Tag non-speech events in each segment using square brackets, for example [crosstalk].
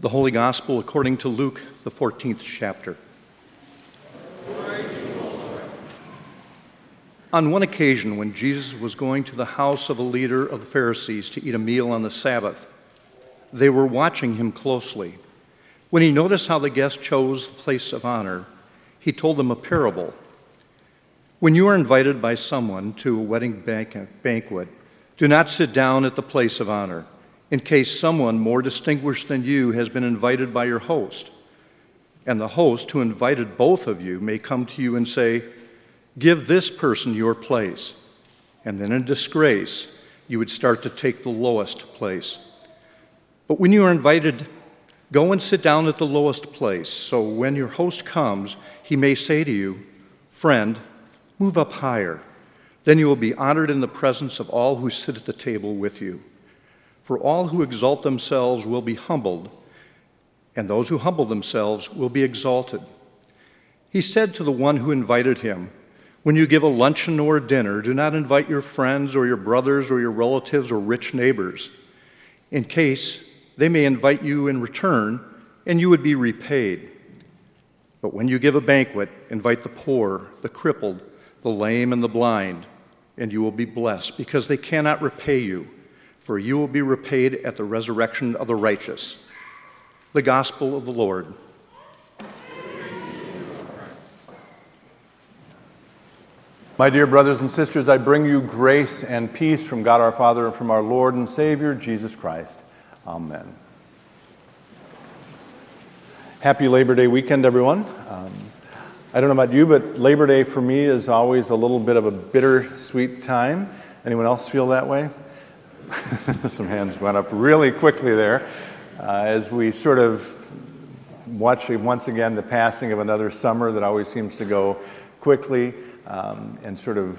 The Holy Gospel according to Luke, the 14th chapter. On one occasion, when Jesus was going to the house of a leader of the Pharisees to eat a meal on the Sabbath, they were watching him closely. When he noticed how the guest chose the place of honor, he told them a parable. When you are invited by someone to a wedding banquet, do not sit down at the place of honor, in case someone more distinguished than you has been invited by your host. And the host who invited both of you may come to you and say, Give this person your place. And then in disgrace, you would start to take the lowest place. But when you are invited, go and sit down at the lowest place. So when your host comes, he may say to you, Friend, move up higher. Then you will be honored in the presence of all who sit at the table with you. For all who exalt themselves will be humbled, and those who humble themselves will be exalted. He said to the one who invited him, When you give a luncheon or a dinner, do not invite your friends or your brothers or your relatives or rich neighbors, in case they may invite you in return, and you would be repaid. But when you give a banquet, invite the poor, the crippled, the lame, and the blind, and you will be blessed, because they cannot repay you, for you will be repaid at the resurrection of the righteous. The Gospel of the Lord. My dear brothers and sisters, I bring you grace and peace from God our Father and from our Lord and Savior, Jesus Christ. Amen. Happy Labor Day weekend, everyone. Um, I don't know about you, but Labor Day for me is always a little bit of a bittersweet time. Anyone else feel that way? [laughs] Some hands went up really quickly there uh, as we sort of watch once again the passing of another summer that always seems to go quickly um, and sort of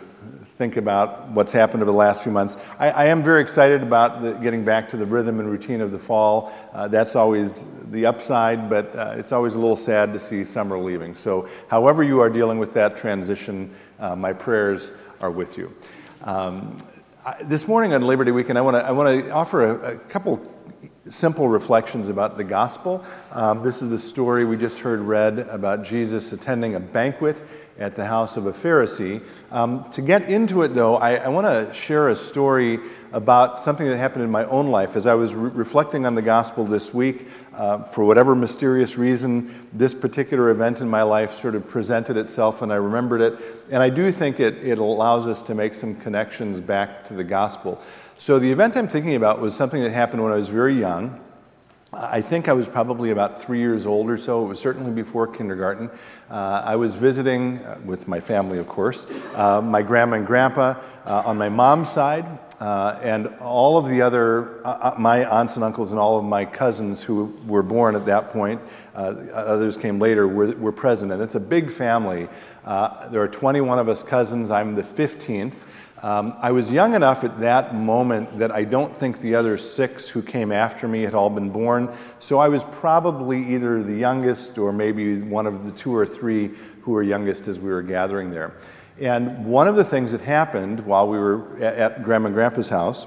think about what's happened over the last few months. I, I am very excited about the, getting back to the rhythm and routine of the fall. Uh, that's always the upside, but uh, it's always a little sad to see summer leaving. So, however, you are dealing with that transition, uh, my prayers are with you. Um, this morning on Labor Day weekend, I want to I offer a, a couple simple reflections about the gospel. Um, this is the story we just heard read about Jesus attending a banquet at the house of a Pharisee. Um, to get into it, though, I, I want to share a story about something that happened in my own life. As I was re- reflecting on the gospel this week, uh, for whatever mysterious reason, this particular event in my life sort of presented itself and I remembered it. And I do think it, it allows us to make some connections back to the gospel. So, the event I'm thinking about was something that happened when I was very young. I think I was probably about three years old or so. It was certainly before kindergarten. Uh, I was visiting uh, with my family, of course, uh, my grandma and grandpa uh, on my mom's side, uh, and all of the other, my aunts and uncles and all of my cousins who were born at that point, others came later, were, were present. And it's a big family. there are 21 of us cousins. I'm the 15th. Um, I was young enough at that moment that I don't think the other six who came after me had all been born. So I was probably either the youngest or maybe one of the two or three who were youngest as we were gathering there. And one of the things that happened while we were at, at Grandma and Grandpa's house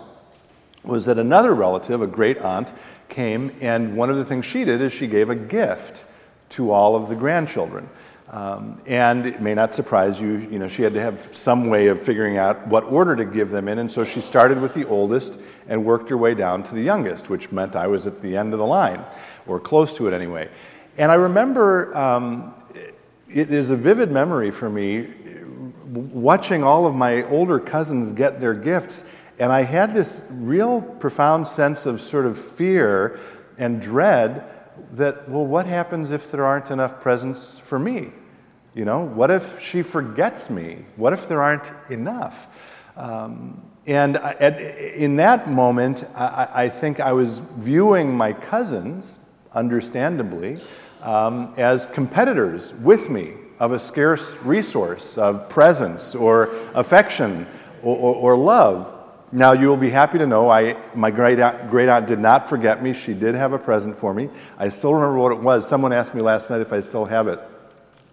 was that another relative, a great aunt, came, and one of the things she did is she gave a gift to all of the grandchildren. Um, and it may not surprise you, you know, she had to have some way of figuring out what order to give them in. And so she started with the oldest and worked her way down to the youngest, which meant I was at the end of the line, or close to it anyway. And I remember um, it is a vivid memory for me watching all of my older cousins get their gifts. And I had this real profound sense of sort of fear and dread that, well, what happens if there aren't enough presents for me? You know, what if she forgets me? What if there aren't enough? Um, and at, in that moment, I, I, think I was viewing my cousins, understandably, um, as competitors with me of a scarce resource of presence or affection or, or, or love. Now, you will be happy to know I, my great aunt, great aunt did not forget me. She did have a present for me. I still remember what it was. Someone asked me last night if I still have it.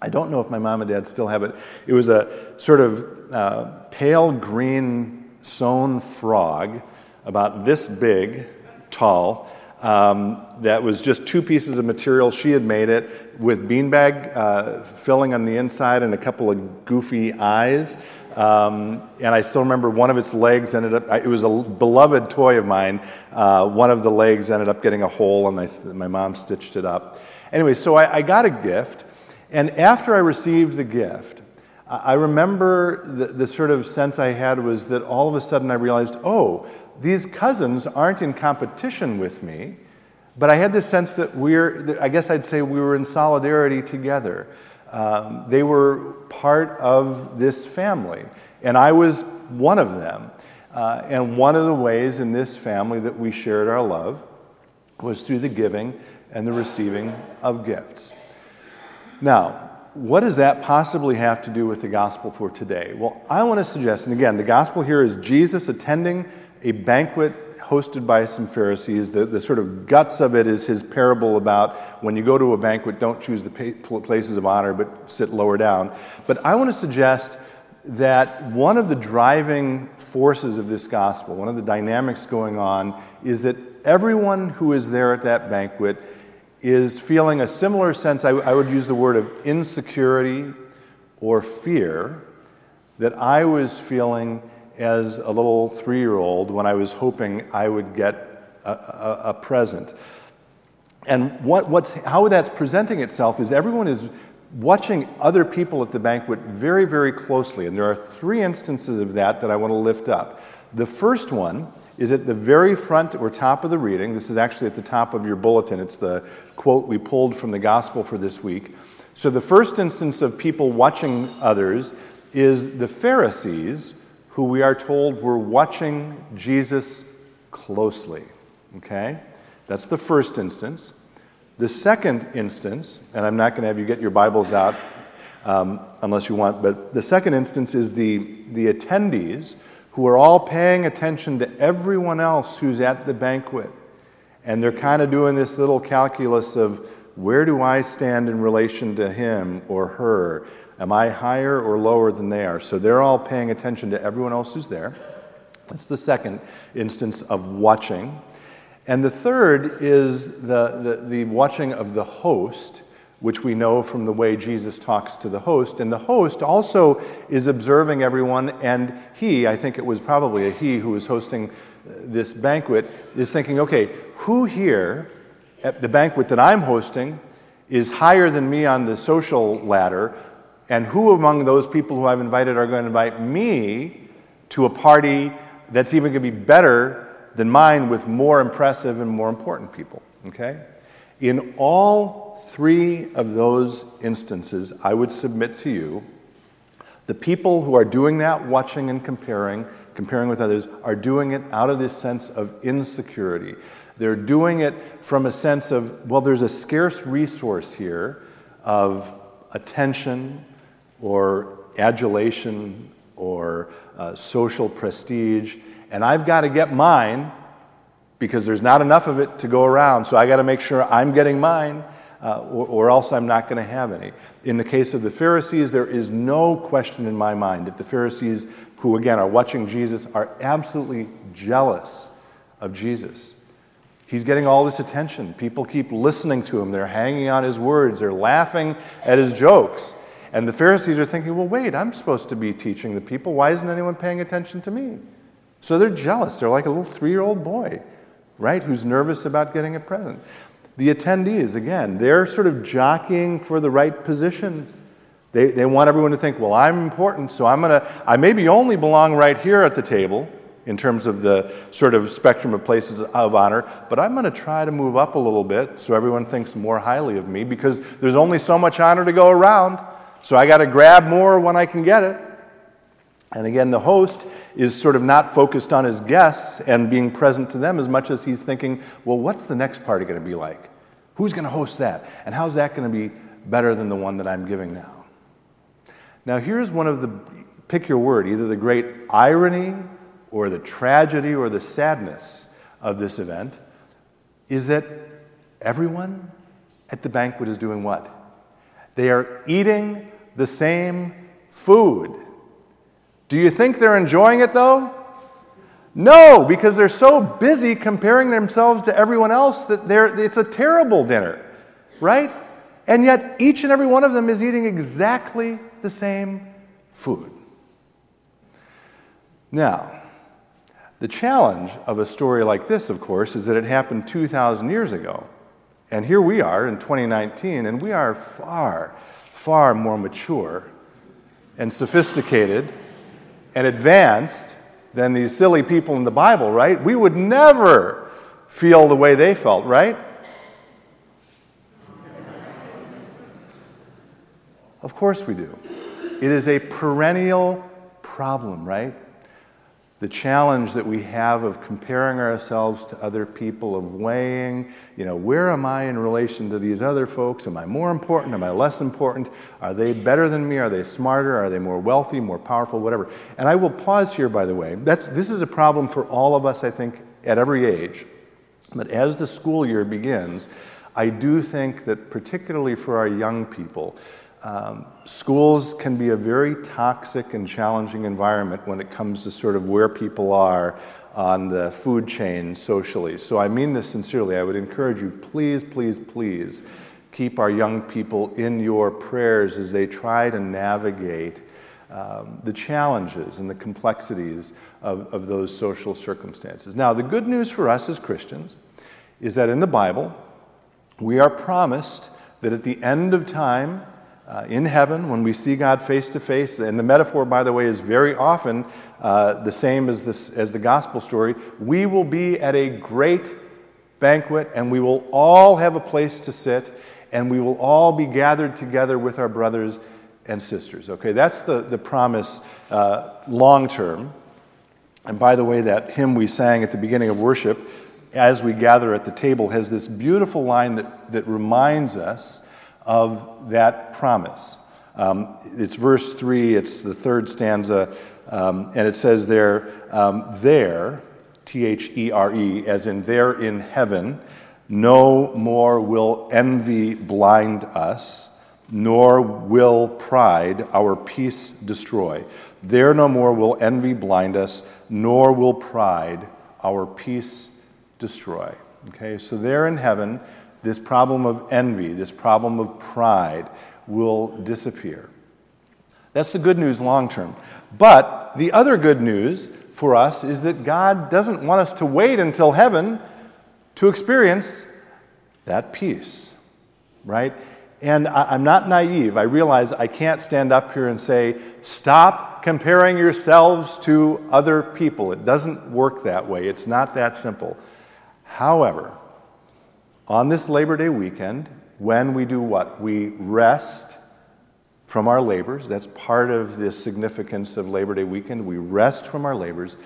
I don't know if my mom and dad still have it. It was a sort of uh, pale green sewn frog, about this big, tall, um, that was just two pieces of material. She had made it with beanbag uh, filling on the inside and a couple of goofy eyes. Um, and I still remember one of its legs ended up, it was a beloved toy of mine. Uh, one of the legs ended up getting a hole, and I, my mom stitched it up. Anyway, so I, I got a gift. And after I received the gift, I remember the, the, sort of sense I had was that all of a sudden I realized, oh, these cousins aren't in competition with me, but I had this sense that we're, I guess I'd say we were in solidarity together. Um, they were part of this family, and I was one of them. Uh, and one of the ways in this family that we shared our love was through the giving and the receiving of gifts. Now, what does that possibly have to do with the gospel for today? Well, I want to suggest, and again, the gospel here is Jesus attending a banquet hosted by some Pharisees. The, the sort of guts of it is his parable about when you go to a banquet, don't choose the places of honor, but sit lower down. But I want to suggest that one of the driving forces of this gospel, one of the dynamics going on, is that everyone who is there at that banquet is feeling a similar sense, I, I would use the word of insecurity or fear, that I was feeling as a little three year old when I was hoping I would get a, a, a present. And what, what's, how that's presenting itself is everyone is watching other people at the banquet very, very closely. And there are three instances of that that I want to lift up. The first one is at the very front or top of the reading. This is actually at the top of your bulletin. It's the quote we pulled from the gospel for this week. So, the first instance of people watching others is the Pharisees, who we are told were watching Jesus closely. Okay? That's the first instance. The second instance, and I'm not going to have you get your Bibles out um, unless you want, but the second instance is the, the attendees who are all paying attention to everyone else who's at the banquet. And they're kind of doing this little calculus of where do I stand in relation to him or her? Am I higher or lower than they are? So they're all paying attention to everyone else who's there. That's the second instance of watching. And the third is the, the, the watching of the host which we know from the way Jesus talks to the host. And the host also is observing everyone, and he, I think it was probably a he who was hosting uh, this banquet, is thinking, okay, who here at the banquet that I'm hosting is higher than me on the social ladder, and who among those people who I've invited are going to invite me to a party that's even going to be better than mine with more impressive and more important people? Okay? In all three of those instances, I would submit to you the people who are doing that, watching and comparing, comparing with others, are doing it out of this sense of insecurity. They're doing it from a sense of, well, there's a scarce resource here of attention or adulation or uh, social prestige, and I've got to get mine because there's not enough of it to go around, so I got to make sure I'm getting mine uh, or, or, else I'm not going to have any. In the case of the Pharisees, there is no question in my mind that the Pharisees, who again are watching Jesus, are absolutely jealous of Jesus. He's getting all this attention. People keep listening to him. They're hanging on his words. They're laughing at his jokes. And the Pharisees are thinking, well, wait, I'm supposed to be teaching the people. Why isn't anyone paying attention to me? So they're jealous. They're like a little three year old boy, right, who's nervous about getting a present. The attendees, again, they're sort of jockeying for the right position. They, they want everyone to think, well, I'm important, so I'm going to, I maybe only belong right here at the table in terms of the sort of spectrum of places of honor, but I'm going to try to move up a little bit so everyone thinks more highly of me because there's only so much honor to go around. So I got to grab more when I can get it. And again, the host is sort of not focused on his guests and being present to them as much as he's thinking, well, what's the next party going to be like? Who's going to host that? And how's that going to be better than the one that I'm giving now? Now, here's one of the pick your word either the great irony or the tragedy or the sadness of this event is that everyone at the banquet is doing what? They are eating the same food. Do you think they're enjoying it though? No, because they're so busy comparing themselves to everyone else that it's a terrible dinner, right? And yet, each and every one of them is eating exactly the same food. Now, the challenge of a story like this, of course, is that it happened 2,000 years ago. And here we are in 2019, and we are far, far more mature and sophisticated and advanced than these silly people in the Bible, right? We would never feel the way they felt, right? Of course we do. It is a perennial problem, right? The challenge that we have of comparing ourselves to other people, of weighing, you know, where am I in relation to these other folks? Am I more important? Am I less important? Are they better than me? Are they smarter? Are they more wealthy, more powerful, whatever? And I will pause here, by the way. That's, this is a problem for all of us, I think, at every age. But as the school year begins, I do think that particularly for our young people, um, schools can be a very toxic and challenging environment when it comes to sort of where people are on the food chain socially. So I mean this sincerely. I would encourage you, please, please, please keep our young people in your prayers as they try to navigate um, the challenges and the complexities of, of those social circumstances. Now, the good news for us as Christians is that in the Bible, we are promised that at the end of time, uh, in heaven when we see God face to face. And the metaphor, by the way, is very often uh, the same as, this, as the gospel story. We will be at a great banquet and we will all have a place to sit and we will all be gathered together with our brothers and sisters. Okay, that's the, the promise uh, long term. And by the way, that hymn we sang at the beginning of worship, as we gather at the table, has this beautiful line that, that reminds us of that promise. Um, it's verse 3, it's the third stanza, um, and it says there, um, there, T H E R E, as in there in heaven, no more will envy blind us, nor will pride our peace destroy. There no more will envy blind us, nor will pride our peace destroy. Okay, so there in heaven, this problem of envy, this problem of pride will disappear. That's the good news long term. But the other good news for us is that God doesn't want us to wait until heaven to experience that peace, right? And I'm not naive. I realize I can't stand up here and say, stop comparing yourselves to other people. It doesn't work that way. It's not that simple. However, on this Labor Day weekend, when we do what? We rest from our labors. That's part of the significance of Labor Day weekend. We rest from our labors.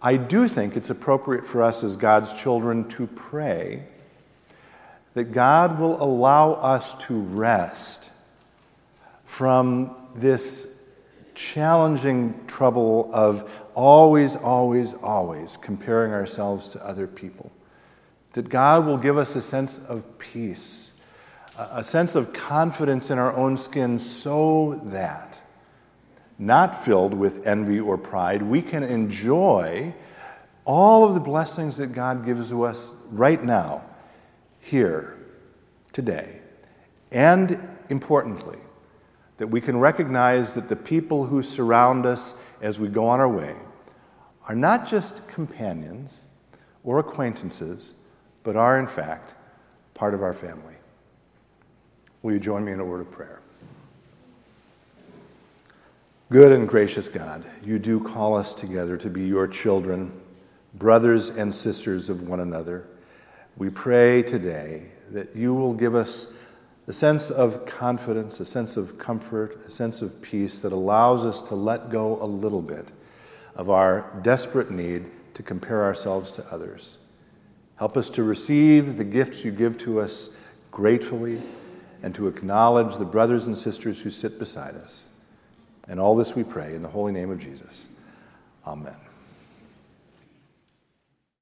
I do think it's appropriate for us as God's children to pray that God will allow us to rest from this challenging trouble of always, always, always comparing ourselves to other people that God will give us a sense of peace, a sense of confidence in our own skin, so that, not filled with envy or pride, we can enjoy all of the blessings that God gives to us right now, here, today. And importantly, that we can recognize that the people who surround us as we go on our way are not just companions or acquaintances but are, in fact, part of our family. Will you join me in a word of prayer? Good and gracious God, you do call us together to be your children, brothers and sisters of one another. We pray today that you will give us a sense of confidence, a sense of comfort, a sense of peace that allows us to let go a little bit of our desperate need to compare ourselves to others. Help us to receive the gifts you give to us gratefully and to acknowledge the brothers and sisters who sit beside us. And all this we pray in the holy name of Jesus. Amen.